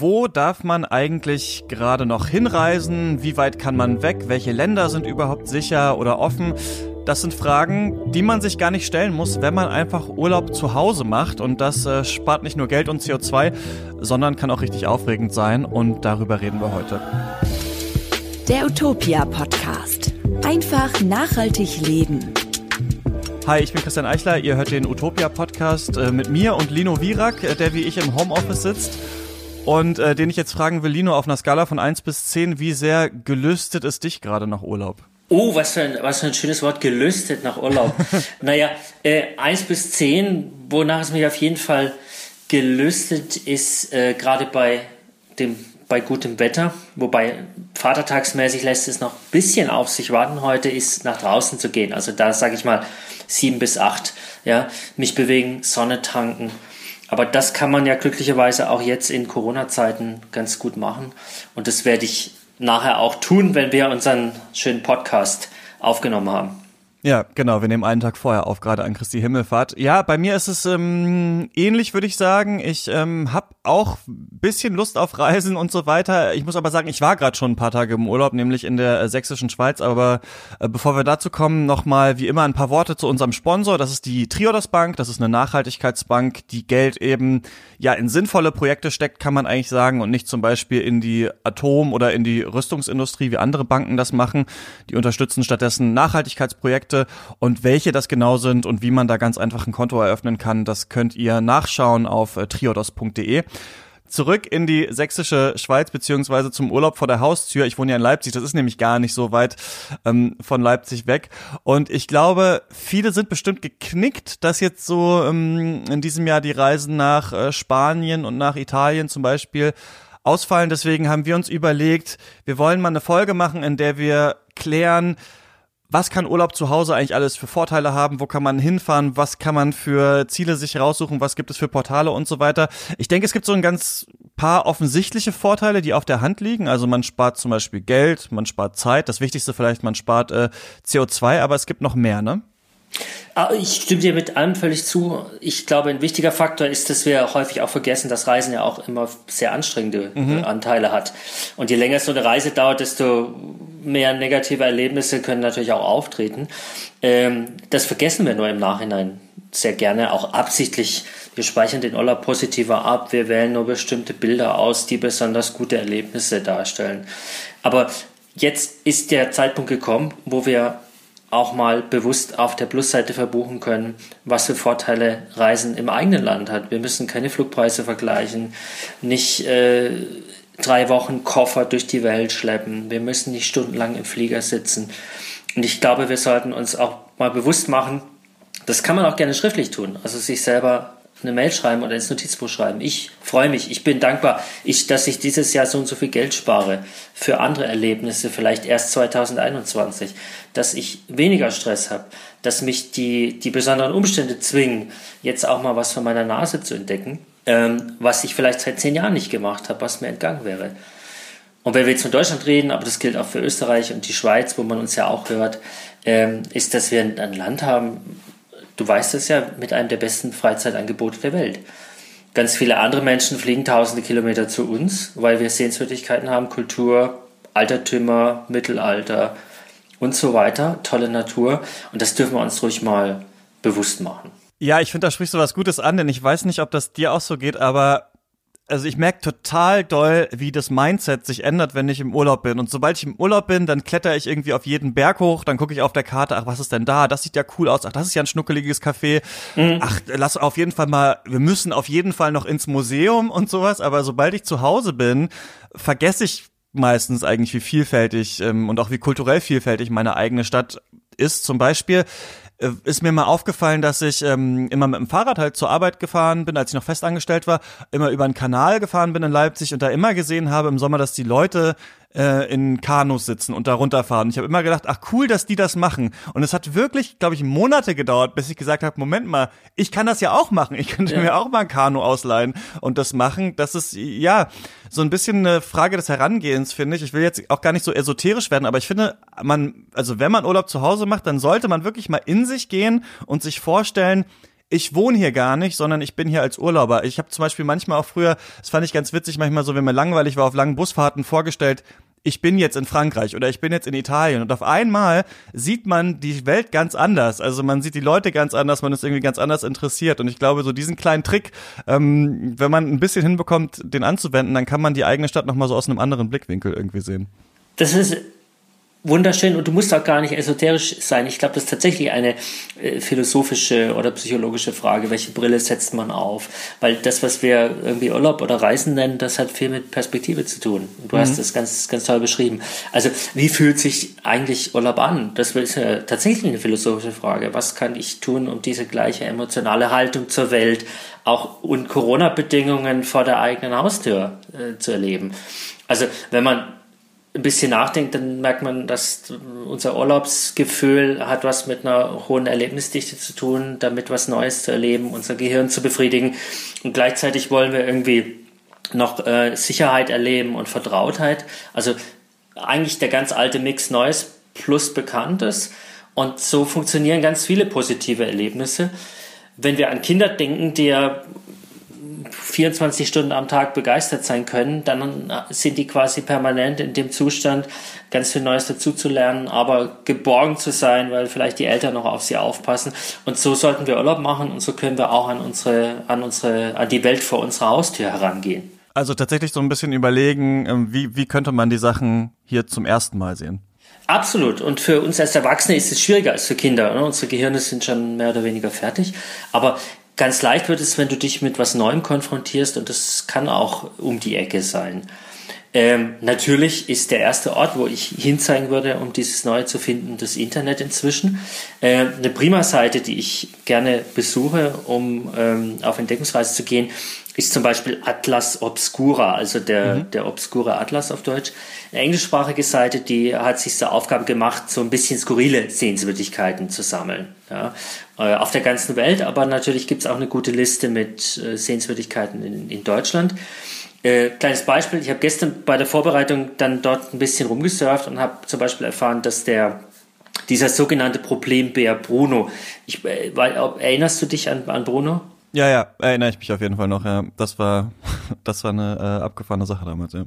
Wo darf man eigentlich gerade noch hinreisen? Wie weit kann man weg? Welche Länder sind überhaupt sicher oder offen? Das sind Fragen, die man sich gar nicht stellen muss, wenn man einfach Urlaub zu Hause macht. Und das äh, spart nicht nur Geld und CO2, sondern kann auch richtig aufregend sein. Und darüber reden wir heute. Der Utopia Podcast. Einfach nachhaltig leben. Hi, ich bin Christian Eichler. Ihr hört den Utopia Podcast äh, mit mir und Lino Virak, äh, der wie ich im Homeoffice sitzt. Und äh, den ich jetzt fragen will, Lino, auf einer Skala von 1 bis 10, wie sehr gelüstet ist dich gerade nach Urlaub? Oh, was für ein, was für ein schönes Wort, gelüstet nach Urlaub. naja, äh, 1 bis 10, wonach es mich auf jeden Fall gelüstet ist, äh, gerade bei dem bei gutem Wetter, wobei vatertagsmäßig lässt es noch ein bisschen auf sich warten heute, ist nach draußen zu gehen. Also da sage ich mal sieben bis acht, ja, mich bewegen, Sonne tanken. Aber das kann man ja glücklicherweise auch jetzt in Corona-Zeiten ganz gut machen. Und das werde ich nachher auch tun, wenn wir unseren schönen Podcast aufgenommen haben. Ja, genau. Wir nehmen einen Tag vorher auf, gerade an Christi Himmelfahrt. Ja, bei mir ist es ähm, ähnlich, würde ich sagen. Ich ähm, habe auch bisschen Lust auf Reisen und so weiter. Ich muss aber sagen, ich war gerade schon ein paar Tage im Urlaub, nämlich in der äh, sächsischen Schweiz. Aber äh, bevor wir dazu kommen, nochmal wie immer ein paar Worte zu unserem Sponsor. Das ist die Triodos Bank. Das ist eine Nachhaltigkeitsbank, die Geld eben ja in sinnvolle Projekte steckt, kann man eigentlich sagen, und nicht zum Beispiel in die Atom- oder in die Rüstungsindustrie, wie andere Banken das machen. Die unterstützen stattdessen Nachhaltigkeitsprojekte Projekte und welche das genau sind und wie man da ganz einfach ein Konto eröffnen kann, das könnt ihr nachschauen auf äh, triodos.de zurück in die sächsische Schweiz beziehungsweise zum Urlaub vor der Haustür. Ich wohne ja in Leipzig, das ist nämlich gar nicht so weit ähm, von Leipzig weg. Und ich glaube, viele sind bestimmt geknickt, dass jetzt so ähm, in diesem Jahr die Reisen nach äh, Spanien und nach Italien zum Beispiel ausfallen. Deswegen haben wir uns überlegt, wir wollen mal eine Folge machen, in der wir klären, was kann Urlaub zu Hause eigentlich alles für Vorteile haben? Wo kann man hinfahren? Was kann man für Ziele sich raussuchen? Was gibt es für Portale und so weiter? Ich denke, es gibt so ein ganz paar offensichtliche Vorteile, die auf der Hand liegen. Also man spart zum Beispiel Geld, man spart Zeit. Das Wichtigste vielleicht, man spart äh, CO2, aber es gibt noch mehr, ne? Ah, ich stimme dir mit allem völlig zu. Ich glaube, ein wichtiger Faktor ist, dass wir häufig auch vergessen, dass Reisen ja auch immer sehr anstrengende mhm. Anteile hat. Und je länger so eine Reise dauert, desto mehr negative Erlebnisse können natürlich auch auftreten. Ähm, das vergessen wir nur im Nachhinein sehr gerne, auch absichtlich. Wir speichern den Urlaub positiver ab. Wir wählen nur bestimmte Bilder aus, die besonders gute Erlebnisse darstellen. Aber jetzt ist der Zeitpunkt gekommen, wo wir auch mal bewusst auf der Plusseite verbuchen können, was für Vorteile Reisen im eigenen Land hat. Wir müssen keine Flugpreise vergleichen, nicht äh, drei Wochen Koffer durch die Welt schleppen, wir müssen nicht stundenlang im Flieger sitzen. Und ich glaube, wir sollten uns auch mal bewusst machen, das kann man auch gerne schriftlich tun, also sich selber eine Mail schreiben oder ins Notizbuch schreiben. Ich freue mich, ich bin dankbar, ich, dass ich dieses Jahr so und so viel Geld spare für andere Erlebnisse, vielleicht erst 2021, dass ich weniger Stress habe, dass mich die, die besonderen Umstände zwingen, jetzt auch mal was von meiner Nase zu entdecken, ähm, was ich vielleicht seit zehn Jahren nicht gemacht habe, was mir entgangen wäre. Und wenn wir jetzt von Deutschland reden, aber das gilt auch für Österreich und die Schweiz, wo man uns ja auch hört, ähm, ist, dass wir ein Land haben, Du weißt es ja, mit einem der besten Freizeitangebote der Welt. Ganz viele andere Menschen fliegen tausende Kilometer zu uns, weil wir Sehenswürdigkeiten haben, Kultur, Altertümer, Mittelalter und so weiter, tolle Natur. Und das dürfen wir uns ruhig mal bewusst machen. Ja, ich finde, da sprichst du was Gutes an, denn ich weiß nicht, ob das dir auch so geht, aber also ich merke total doll, wie das Mindset sich ändert, wenn ich im Urlaub bin. Und sobald ich im Urlaub bin, dann kletter ich irgendwie auf jeden Berg hoch, dann gucke ich auf der Karte, ach, was ist denn da? Das sieht ja cool aus. Ach, das ist ja ein schnuckeliges Café. Mhm. Ach, lass auf jeden Fall mal, wir müssen auf jeden Fall noch ins Museum und sowas. Aber sobald ich zu Hause bin, vergesse ich meistens eigentlich, wie vielfältig ähm, und auch wie kulturell vielfältig meine eigene Stadt ist. Zum Beispiel, ist mir mal aufgefallen, dass ich ähm, immer mit dem Fahrrad halt zur Arbeit gefahren bin, als ich noch festangestellt war, immer über einen Kanal gefahren bin in Leipzig und da immer gesehen habe im Sommer, dass die Leute äh, in Kanus sitzen und da runterfahren. Ich habe immer gedacht, ach cool, dass die das machen. Und es hat wirklich, glaube ich, Monate gedauert, bis ich gesagt habe, Moment mal, ich kann das ja auch machen. Ich könnte ja. mir auch mal ein Kanu ausleihen und das machen. Das ist ja so ein bisschen eine Frage des Herangehens, finde ich. Ich will jetzt auch gar nicht so esoterisch werden, aber ich finde, man, also wenn man Urlaub zu Hause macht, dann sollte man wirklich mal in sich gehen und sich vorstellen, ich wohne hier gar nicht, sondern ich bin hier als Urlauber. Ich habe zum Beispiel manchmal auch früher, das fand ich ganz witzig, manchmal so, wenn mir langweilig war auf langen Busfahrten vorgestellt, ich bin jetzt in Frankreich oder ich bin jetzt in Italien und auf einmal sieht man die Welt ganz anders. Also man sieht die Leute ganz anders, man ist irgendwie ganz anders interessiert. Und ich glaube, so diesen kleinen Trick, ähm, wenn man ein bisschen hinbekommt, den anzuwenden, dann kann man die eigene Stadt nochmal so aus einem anderen Blickwinkel irgendwie sehen. Das ist wunderschön und du musst auch gar nicht esoterisch sein. Ich glaube, das ist tatsächlich eine äh, philosophische oder psychologische Frage. Welche Brille setzt man auf? Weil das, was wir irgendwie Urlaub oder Reisen nennen, das hat viel mit Perspektive zu tun. Du mhm. hast das ganz, ganz toll beschrieben. Also, wie fühlt sich eigentlich Urlaub an? Das ist ja tatsächlich eine philosophische Frage. Was kann ich tun, um diese gleiche emotionale Haltung zur Welt auch und Corona-Bedingungen vor der eigenen Haustür äh, zu erleben? Also, wenn man ein bisschen nachdenkt, dann merkt man, dass unser Urlaubsgefühl hat was mit einer hohen Erlebnisdichte zu tun, damit was Neues zu erleben, unser Gehirn zu befriedigen. Und gleichzeitig wollen wir irgendwie noch äh, Sicherheit erleben und Vertrautheit. Also eigentlich der ganz alte Mix Neues plus Bekanntes. Und so funktionieren ganz viele positive Erlebnisse. Wenn wir an Kinder denken, die ja 24 Stunden am Tag begeistert sein können, dann sind die quasi permanent in dem Zustand, ganz viel Neues dazuzulernen, aber geborgen zu sein, weil vielleicht die Eltern noch auf sie aufpassen. Und so sollten wir Urlaub machen und so können wir auch an unsere, an unsere, an die Welt vor unserer Haustür herangehen. Also tatsächlich so ein bisschen überlegen, ähm, wie, wie könnte man die Sachen hier zum ersten Mal sehen? Absolut. Und für uns als Erwachsene ist es schwieriger als für Kinder. Ne? Unsere Gehirne sind schon mehr oder weniger fertig. Aber Ganz leicht wird es, wenn du dich mit was Neuem konfrontierst und das kann auch um die Ecke sein. Ähm, natürlich ist der erste Ort, wo ich hinzeigen würde, um dieses Neue zu finden, das Internet inzwischen. Äh, eine prima Seite, die ich gerne besuche, um ähm, auf Entdeckungsreise zu gehen, ist zum Beispiel Atlas Obscura, also der, mhm. der obskure Atlas auf Deutsch. Eine englischsprachige Seite, die hat sich zur Aufgabe gemacht, so ein bisschen skurrile Sehenswürdigkeiten zu sammeln. Ja, äh, auf der ganzen Welt, aber natürlich gibt es auch eine gute Liste mit äh, Sehenswürdigkeiten in, in Deutschland. Äh, kleines Beispiel, ich habe gestern bei der Vorbereitung dann dort ein bisschen rumgesurft und habe zum Beispiel erfahren, dass der dieser sogenannte Problembär Bruno, ich, äh, erinnerst du dich an, an Bruno? Ja, ja, erinnere ich mich auf jeden Fall noch. Ja. Das war, das war eine äh, abgefahrene Sache damals. Ja.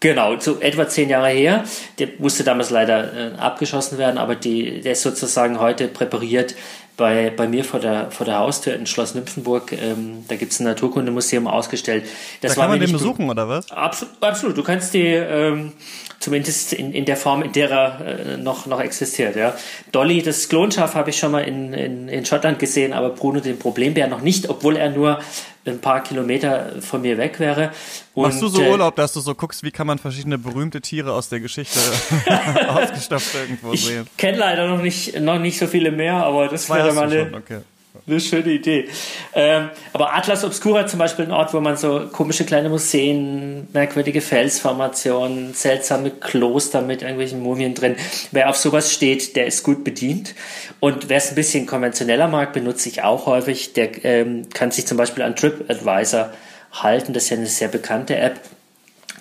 Genau, so etwa zehn Jahre her. Der musste damals leider äh, abgeschossen werden, aber die, der ist sozusagen heute präpariert bei, bei mir vor der, vor der Haustür in Schloss Nymphenburg. Ähm, da gibt es ein Naturkundemuseum ausgestellt. Das da kann man den besuchen, oder was? Absolut, absolut. Du kannst die ähm, zumindest in, in der Form, in der er äh, noch, noch existiert. Ja. Dolly, das Klonschaf, habe ich schon mal in, in, in Schottland gesehen, aber Bruno den Problembär noch nicht, obwohl er nur ein paar Kilometer von mir weg wäre. Und, Machst du so äh, Urlaub, dass du so guckst, wie kann man verschiedene berühmte Tiere aus der Geschichte ausgestopft irgendwo sehen? Ich kenne leider noch nicht, noch nicht so viele mehr, aber das wäre mal eine, okay eine schöne Idee. Ähm, aber Atlas Obscura zum Beispiel ein Ort, wo man so komische kleine Museen, merkwürdige Felsformationen, seltsame Kloster mit irgendwelchen Mumien drin. Wer auf sowas steht, der ist gut bedient. Und wer es ein bisschen konventioneller mag, benutze ich auch häufig. Der ähm, kann sich zum Beispiel an TripAdvisor halten. Das ist ja eine sehr bekannte App.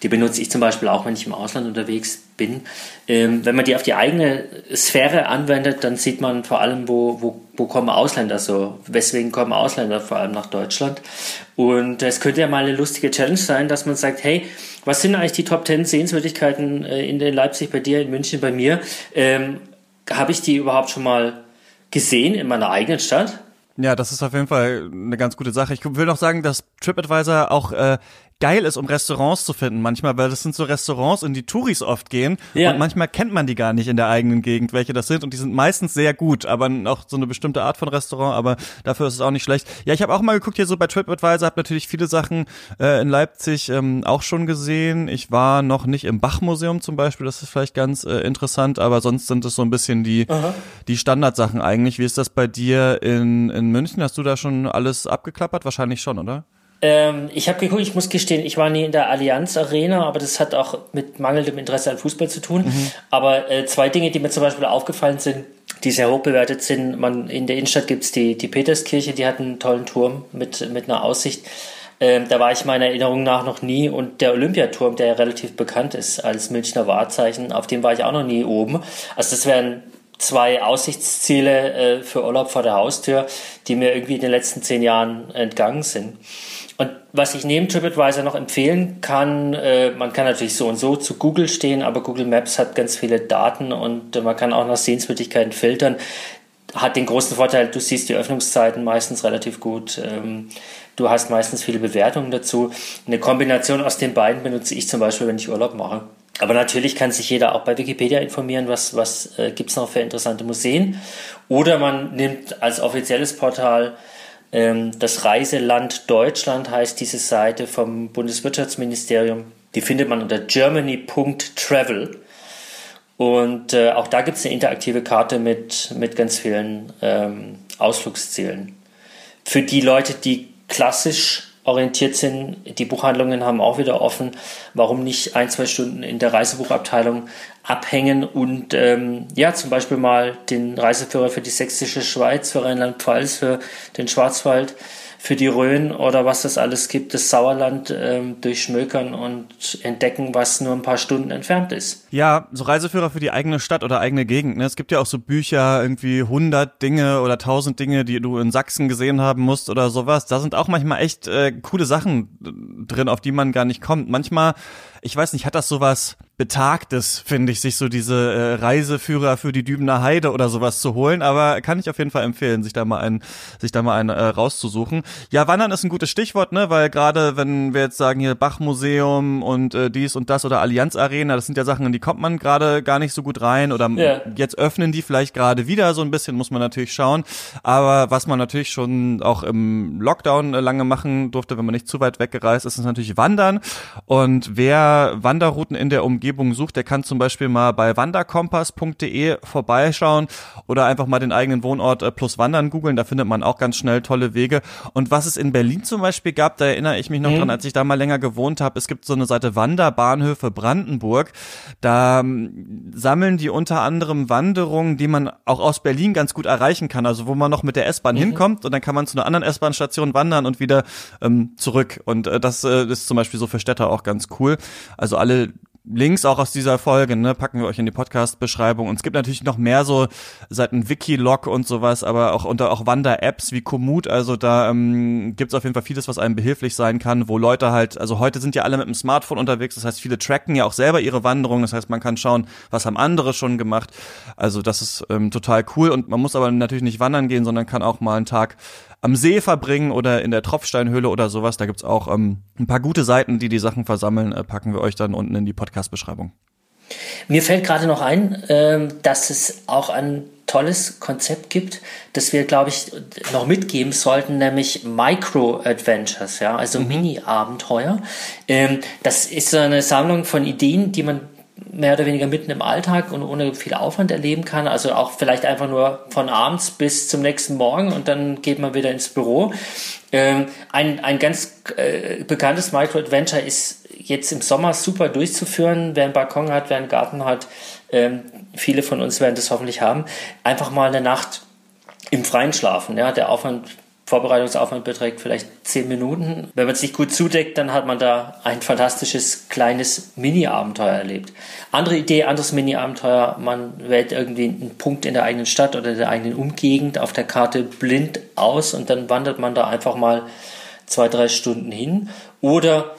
Die benutze ich zum Beispiel auch, wenn ich im Ausland unterwegs bin. Ähm, wenn man die auf die eigene Sphäre anwendet, dann sieht man vor allem, wo, wo, wo kommen Ausländer so, weswegen kommen Ausländer vor allem nach Deutschland. Und es könnte ja mal eine lustige Challenge sein, dass man sagt, hey, was sind eigentlich die Top 10 Sehenswürdigkeiten äh, in Leipzig bei dir, in München bei mir? Ähm, Habe ich die überhaupt schon mal gesehen in meiner eigenen Stadt? Ja, das ist auf jeden Fall eine ganz gute Sache. Ich will noch sagen, dass TripAdvisor auch äh, geil ist, um Restaurants zu finden manchmal, weil das sind so Restaurants, in die Touris oft gehen ja. und manchmal kennt man die gar nicht in der eigenen Gegend, welche das sind und die sind meistens sehr gut, aber auch so eine bestimmte Art von Restaurant, aber dafür ist es auch nicht schlecht. Ja, ich habe auch mal geguckt hier so bei TripAdvisor, habe natürlich viele Sachen äh, in Leipzig ähm, auch schon gesehen. Ich war noch nicht im Bachmuseum zum Beispiel, das ist vielleicht ganz äh, interessant, aber sonst sind es so ein bisschen die, die Standardsachen eigentlich. Wie ist das bei dir in, in München? Hast du da schon alles abgeklappert? Wahrscheinlich schon, oder? Ähm, ich habe geguckt, ich muss gestehen, ich war nie in der Allianz Arena, aber das hat auch mit mangelndem Interesse an Fußball zu tun. Mhm. Aber äh, zwei Dinge, die mir zum Beispiel aufgefallen sind, die sehr hoch bewertet sind. Man, in der Innenstadt gibt's die, die Peterskirche, die hat einen tollen Turm mit, mit einer Aussicht. Ähm, da war ich meiner Erinnerung nach noch nie. Und der Olympiaturm, der ja relativ bekannt ist als Münchner Wahrzeichen, auf dem war ich auch noch nie oben. Also das wären zwei Aussichtsziele äh, für Urlaub vor der Haustür, die mir irgendwie in den letzten zehn Jahren entgangen sind. Und was ich neben TripAdvisor noch empfehlen kann, äh, man kann natürlich so und so zu Google stehen, aber Google Maps hat ganz viele Daten und äh, man kann auch nach Sehenswürdigkeiten filtern. Hat den großen Vorteil, du siehst die Öffnungszeiten meistens relativ gut. Ähm, du hast meistens viele Bewertungen dazu. Eine Kombination aus den beiden benutze ich zum Beispiel, wenn ich Urlaub mache. Aber natürlich kann sich jeder auch bei Wikipedia informieren, was, was äh, gibt es noch für interessante Museen. Oder man nimmt als offizielles Portal ähm, das Reiseland Deutschland heißt diese Seite vom Bundeswirtschaftsministerium. Die findet man unter germany.travel. Und äh, auch da gibt es eine interaktive Karte mit, mit ganz vielen ähm, Ausflugszielen. Für die Leute, die klassisch orientiert sind. Die Buchhandlungen haben auch wieder offen. Warum nicht ein, zwei Stunden in der Reisebuchabteilung abhängen und ähm, ja, zum Beispiel mal den Reiseführer für die sächsische Schweiz, für Rheinland-Pfalz, für den Schwarzwald für die Rhön oder was es alles gibt, das Sauerland ähm, durchschmökern und entdecken, was nur ein paar Stunden entfernt ist. Ja, so Reiseführer für die eigene Stadt oder eigene Gegend. Ne? Es gibt ja auch so Bücher, irgendwie 100 Dinge oder 1000 Dinge, die du in Sachsen gesehen haben musst oder sowas. Da sind auch manchmal echt äh, coole Sachen drin, auf die man gar nicht kommt. Manchmal ich weiß nicht, hat das sowas Betagtes, finde ich, sich so diese äh, Reiseführer für die Dübener Heide oder sowas zu holen, aber kann ich auf jeden Fall empfehlen, sich da mal einen, sich da mal einen äh, rauszusuchen. Ja, Wandern ist ein gutes Stichwort, ne, weil gerade wenn wir jetzt sagen hier Bachmuseum und äh, dies und das oder Allianz Arena, das sind ja Sachen, in die kommt man gerade gar nicht so gut rein oder ja. jetzt öffnen die vielleicht gerade wieder so ein bisschen, muss man natürlich schauen, aber was man natürlich schon auch im Lockdown äh, lange machen durfte, wenn man nicht zu weit weggereist ist, ist natürlich Wandern und wer Wanderrouten in der Umgebung sucht, der kann zum Beispiel mal bei wanderkompass.de vorbeischauen oder einfach mal den eigenen Wohnort äh, plus Wandern googeln. Da findet man auch ganz schnell tolle Wege. Und was es in Berlin zum Beispiel gab, da erinnere ich mich noch mhm. dran, als ich da mal länger gewohnt habe. Es gibt so eine Seite Wanderbahnhöfe Brandenburg. Da ähm, sammeln die unter anderem Wanderungen, die man auch aus Berlin ganz gut erreichen kann. Also wo man noch mit der S-Bahn mhm. hinkommt und dann kann man zu einer anderen S-Bahn-Station wandern und wieder ähm, zurück. Und äh, das äh, ist zum Beispiel so für Städter auch ganz cool. Also alle Links auch aus dieser Folge, ne, packen wir euch in die Podcast-Beschreibung. Und es gibt natürlich noch mehr so Seiten Wikilog und sowas, aber auch unter auch Wander-Apps wie Komoot. Also da ähm, gibt auf jeden Fall vieles, was einem behilflich sein kann, wo Leute halt, also heute sind ja alle mit dem Smartphone unterwegs, das heißt, viele tracken ja auch selber ihre Wanderung. Das heißt, man kann schauen, was haben andere schon gemacht. Also das ist ähm, total cool. Und man muss aber natürlich nicht wandern gehen, sondern kann auch mal einen Tag am See verbringen oder in der Tropfsteinhöhle oder sowas. Da gibt's auch ähm, ein paar gute Seiten, die die Sachen versammeln. Äh, packen wir euch dann unten in die Podcast-Beschreibung. Mir fällt gerade noch ein, äh, dass es auch ein tolles Konzept gibt, das wir, glaube ich, noch mitgeben sollten, nämlich Micro-Adventures, ja, also mhm. Mini-Abenteuer. Ähm, das ist eine Sammlung von Ideen, die man mehr oder weniger mitten im Alltag und ohne viel Aufwand erleben kann. Also auch vielleicht einfach nur von abends bis zum nächsten Morgen und dann geht man wieder ins Büro. Ähm, ein, ein ganz äh, bekanntes Micro-Adventure ist jetzt im Sommer super durchzuführen. Wer einen Balkon hat, wer einen Garten hat, ähm, viele von uns werden das hoffentlich haben. Einfach mal eine Nacht im Freien schlafen. Ja, der Aufwand Vorbereitungsaufwand beträgt vielleicht zehn Minuten. Wenn man sich gut zudeckt, dann hat man da ein fantastisches kleines Mini-Abenteuer erlebt. Andere Idee, anderes Mini-Abenteuer, man wählt irgendwie einen Punkt in der eigenen Stadt oder der eigenen Umgegend auf der Karte blind aus und dann wandert man da einfach mal zwei, drei Stunden hin. Oder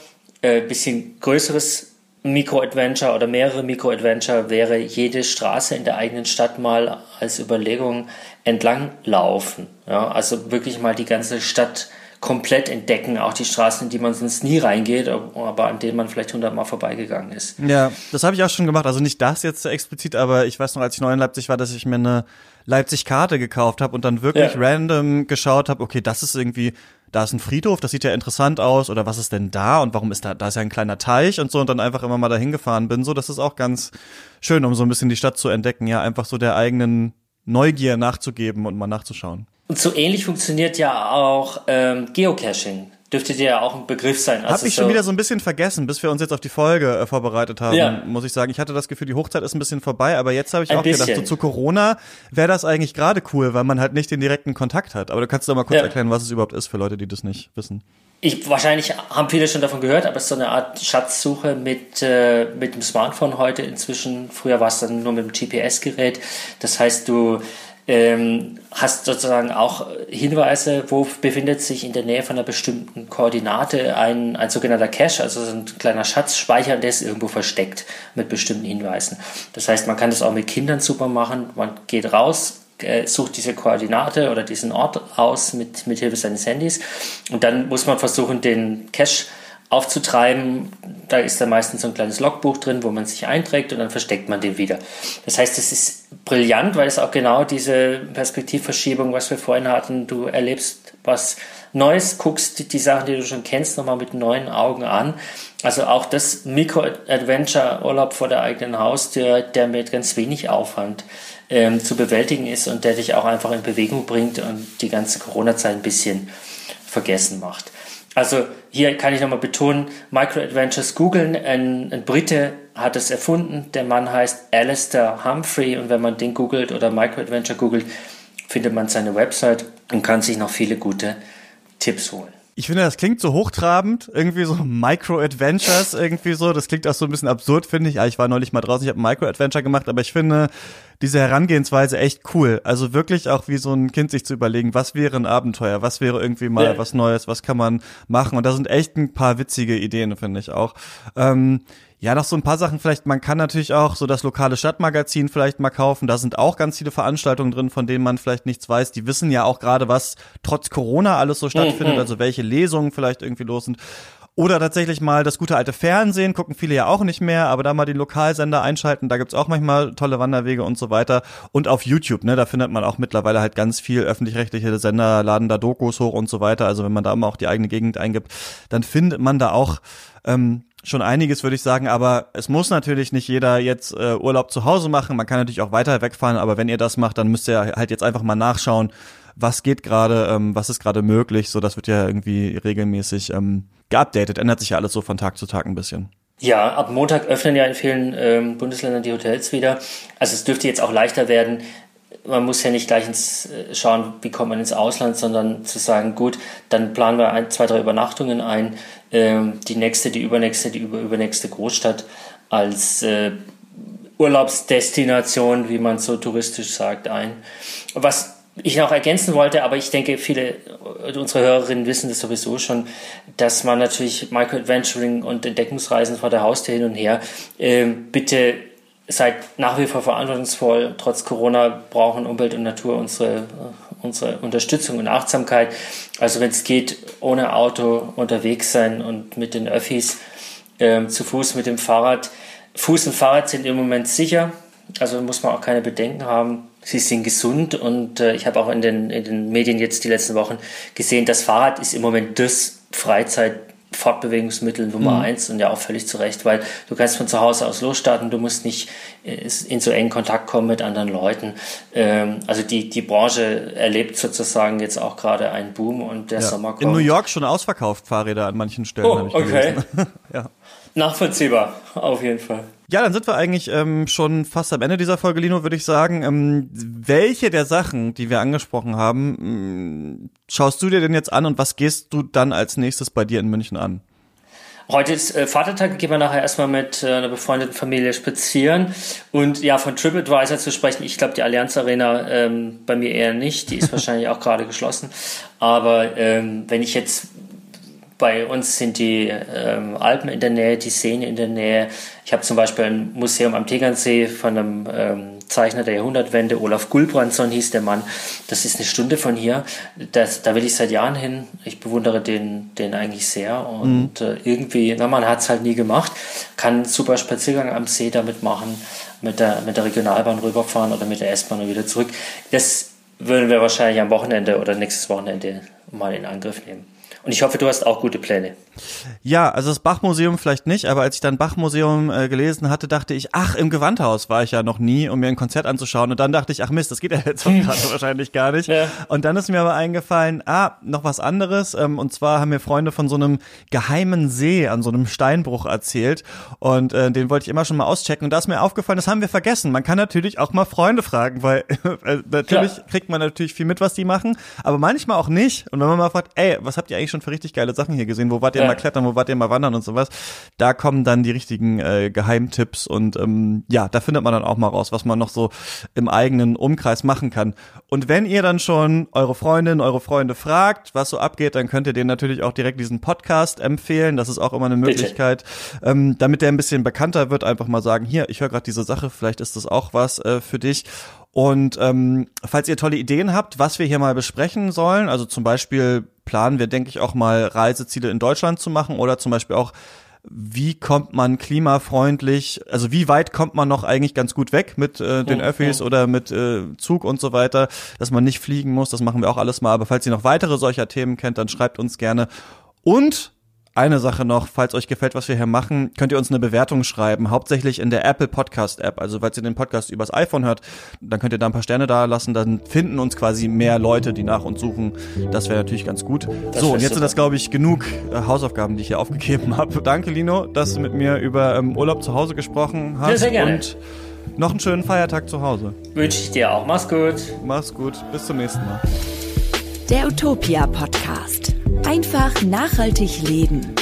äh, bisschen größeres Mikro-Adventure oder mehrere Mikro-Adventure wäre jede Straße in der eigenen Stadt mal als Überlegung entlang laufen. Ja, also wirklich mal die ganze Stadt komplett entdecken, auch die Straßen, in die man sonst nie reingeht, aber an denen man vielleicht hundertmal vorbeigegangen ist. Ja, das habe ich auch schon gemacht. Also nicht das jetzt explizit, aber ich weiß noch, als ich neu in Leipzig war, dass ich mir eine Leipzig-Karte gekauft habe und dann wirklich ja. random geschaut habe, okay, das ist irgendwie, da ist ein Friedhof, das sieht ja interessant aus, oder was ist denn da und warum ist da, da ist ja ein kleiner Teich und so und dann einfach immer mal dahin gefahren bin. So, das ist auch ganz schön, um so ein bisschen die Stadt zu entdecken, ja, einfach so der eigenen Neugier nachzugeben und mal nachzuschauen. Und so ähnlich funktioniert ja auch ähm, Geocaching. Dürfte dir ja auch ein Begriff sein. Also Hab ich schon so wieder so ein bisschen vergessen, bis wir uns jetzt auf die Folge äh, vorbereitet haben, ja. muss ich sagen. Ich hatte das Gefühl, die Hochzeit ist ein bisschen vorbei, aber jetzt habe ich ein auch bisschen. gedacht, so zu Corona wäre das eigentlich gerade cool, weil man halt nicht den direkten Kontakt hat. Aber du kannst doch mal kurz ja. erklären, was es überhaupt ist für Leute, die das nicht wissen. ich, wahrscheinlich haben viele schon davon gehört, aber es ist so eine Art Schatzsuche mit, äh, mit dem Smartphone heute inzwischen. Früher war es dann nur mit dem GPS-Gerät. Das heißt, du ähm, hast sozusagen auch Hinweise, wo befindet sich in der Nähe von einer bestimmten Koordinate ein, ein sogenannter Cache, also so ein kleiner Schatzspeicher, der ist irgendwo versteckt mit bestimmten Hinweisen. Das heißt, man kann das auch mit Kindern super machen. Man geht raus, äh, sucht diese Koordinate oder diesen Ort aus mit, mit Hilfe seines Handys und dann muss man versuchen, den Cache aufzutreiben. Da ist da meistens so ein kleines Logbuch drin, wo man sich einträgt und dann versteckt man den wieder. Das heißt, es ist brillant, weil es auch genau diese Perspektivverschiebung, was wir vorhin hatten, du erlebst was Neues, guckst die Sachen, die du schon kennst, nochmal mit neuen Augen an. Also auch das Mikro-Adventure-Urlaub vor der eigenen Haustür, der mit ganz wenig Aufwand ähm, zu bewältigen ist und der dich auch einfach in Bewegung bringt und die ganze Corona-Zeit ein bisschen vergessen macht. Also hier kann ich nochmal betonen, Micro Adventures googeln. Ein, ein, Brite hat es erfunden. Der Mann heißt Alistair Humphrey und wenn man den googelt oder Micro Adventure googelt, findet man seine Website und kann sich noch viele gute Tipps holen. Ich finde, das klingt so hochtrabend, irgendwie so Micro-Adventures, irgendwie so. Das klingt auch so ein bisschen absurd, finde ich. Ja, ich war neulich mal draußen, ich habe ein Micro-Adventure gemacht, aber ich finde diese Herangehensweise echt cool. Also wirklich auch wie so ein Kind sich zu überlegen, was wäre ein Abenteuer, was wäre irgendwie mal ja. was Neues, was kann man machen. Und da sind echt ein paar witzige Ideen, finde ich auch. Ähm, ja, noch so ein paar Sachen vielleicht. Man kann natürlich auch so das lokale Stadtmagazin vielleicht mal kaufen. Da sind auch ganz viele Veranstaltungen drin, von denen man vielleicht nichts weiß. Die wissen ja auch gerade, was trotz Corona alles so stattfindet, mhm. also welche Lesungen vielleicht irgendwie los sind. Oder tatsächlich mal das gute alte Fernsehen, gucken viele ja auch nicht mehr, aber da mal den Lokalsender einschalten, da gibt's auch manchmal tolle Wanderwege und so weiter. Und auf YouTube, ne, da findet man auch mittlerweile halt ganz viel öffentlich-rechtliche Sender, laden da Dokus hoch und so weiter. Also wenn man da mal auch die eigene Gegend eingibt, dann findet man da auch ähm, schon einiges, würde ich sagen, aber es muss natürlich nicht jeder jetzt äh, Urlaub zu Hause machen. Man kann natürlich auch weiter wegfahren, aber wenn ihr das macht, dann müsst ihr halt jetzt einfach mal nachschauen, was geht gerade, ähm, was ist gerade möglich. So, das wird ja irgendwie regelmäßig ähm, geupdatet. Ändert sich ja alles so von Tag zu Tag ein bisschen. Ja, ab Montag öffnen ja in vielen ähm, Bundesländern die Hotels wieder. Also es dürfte jetzt auch leichter werden, man muss ja nicht gleich ins äh, schauen, wie kommt man ins Ausland, sondern zu sagen, gut, dann planen wir ein, zwei, drei Übernachtungen ein, ähm, die nächste, die übernächste, die über, übernächste Großstadt als äh, Urlaubsdestination, wie man so touristisch sagt, ein. Was ich noch ergänzen wollte, aber ich denke, viele unserer Hörerinnen wissen das sowieso schon, dass man natürlich Micro-Adventuring und Entdeckungsreisen vor der Haustür hin und her äh, bitte seid nach wie vor verantwortungsvoll. Trotz Corona brauchen Umwelt und Natur unsere, unsere Unterstützung und Achtsamkeit. Also wenn es geht, ohne Auto unterwegs sein und mit den Öffis äh, zu Fuß mit dem Fahrrad. Fuß und Fahrrad sind im Moment sicher. Also muss man auch keine Bedenken haben. Sie sind gesund und äh, ich habe auch in den, in den Medien jetzt die letzten Wochen gesehen, das Fahrrad ist im Moment das Freizeit Fortbewegungsmittel Nummer mhm. eins und ja auch völlig zu Recht, weil du kannst von zu Hause aus losstarten, du musst nicht äh, in so engen Kontakt kommen mit anderen Leuten. Ähm, also die, die Branche erlebt sozusagen jetzt auch gerade einen Boom und der ja. Sommer kommt. In New York schon ausverkauft Fahrräder an manchen Stellen. Oh, okay. ja. Nachvollziehbar, auf jeden Fall. Ja, dann sind wir eigentlich ähm, schon fast am Ende dieser Folge, Lino, würde ich sagen. Ähm, welche der Sachen, die wir angesprochen haben, mh, mm, schaust du dir denn jetzt an und was gehst du dann als nächstes bei dir in München an? Heute ist äh, Vatertag, gehen wir nachher erstmal mit äh, einer befreundeten Familie spazieren. Und ja, von TripAdvisor zu sprechen, ich glaube, die Allianz Arena ähm, bei mir eher nicht, die ist wahrscheinlich auch gerade geschlossen. Aber ähm, wenn ich jetzt bei uns sind die ähm, Alpen in der Nähe, die Seen in der Nähe. Ich habe zum Beispiel ein Museum am Tegernsee von einem ähm, Zeichner der Jahrhundertwende, Olaf Gulbrandsson hieß der Mann. Das ist eine Stunde von hier. Das, da will ich seit Jahren hin. Ich bewundere den, den eigentlich sehr. Und mhm. äh, irgendwie, na, man hat es halt nie gemacht. Kann einen super Spaziergang am See damit machen, mit der, mit der Regionalbahn rüberfahren oder mit der S-Bahn und wieder zurück. Das würden wir wahrscheinlich am Wochenende oder nächstes Wochenende mal in Angriff nehmen. Und ich hoffe, du hast auch gute Pläne. Ja, also das Bachmuseum vielleicht nicht, aber als ich dann Bachmuseum äh, gelesen hatte, dachte ich, ach, im Gewandhaus war ich ja noch nie, um mir ein Konzert anzuschauen. Und dann dachte ich, ach Mist, das geht ja jetzt gerade wahrscheinlich gar nicht. Ja. Und dann ist mir aber eingefallen, ah, noch was anderes. Ähm, und zwar haben mir Freunde von so einem geheimen See an so einem Steinbruch erzählt. Und äh, den wollte ich immer schon mal auschecken. Und da ist mir aufgefallen, das haben wir vergessen. Man kann natürlich auch mal Freunde fragen, weil äh, natürlich Klar. kriegt man natürlich viel mit, was die machen, aber manchmal auch nicht. Und wenn man mal fragt, ey, was habt ihr eigentlich schon für richtig geile Sachen hier gesehen? Wo wart ihr ja. mal klettern? Wo wart ihr mal wandern und sowas? Da kommen dann die richtigen äh, Geheimtipps und ähm, ja, da findet man dann auch mal raus, was man noch so im eigenen Umkreis machen kann. Und wenn ihr dann schon eure Freundin, eure Freunde fragt, was so abgeht, dann könnt ihr denen natürlich auch direkt diesen Podcast empfehlen. Das ist auch immer eine Möglichkeit, ähm, damit der ein bisschen bekannter wird. Einfach mal sagen, hier, ich höre gerade diese Sache, vielleicht ist das auch was äh, für dich. Und ähm, falls ihr tolle Ideen habt, was wir hier mal besprechen sollen, also zum Beispiel planen wir, denke ich, auch mal Reiseziele in Deutschland zu machen oder zum Beispiel auch, wie kommt man klimafreundlich, also wie weit kommt man noch eigentlich ganz gut weg mit äh, den Öffis oder mit äh, Zug und so weiter, dass man nicht fliegen muss, das machen wir auch alles mal. Aber falls ihr noch weitere solcher Themen kennt, dann schreibt uns gerne. Und eine Sache noch, falls euch gefällt, was wir hier machen, könnt ihr uns eine Bewertung schreiben, hauptsächlich in der Apple Podcast App. Also falls ihr den Podcast übers iPhone hört, dann könnt ihr da ein paar Sterne da lassen, dann finden uns quasi mehr Leute, die nach uns suchen. Das wäre natürlich ganz gut. Das so, und jetzt sind das, glaube ich, genug äh, Hausaufgaben, die ich hier aufgegeben habe. Danke, Lino, dass du mit mir über ähm, Urlaub zu Hause gesprochen hast. Ja, sehr gerne. Und noch einen schönen Feiertag zu Hause. Wünsche ich dir auch. Mach's gut. Mach's gut. Bis zum nächsten Mal. Der Utopia Podcast. Einfach nachhaltig leben.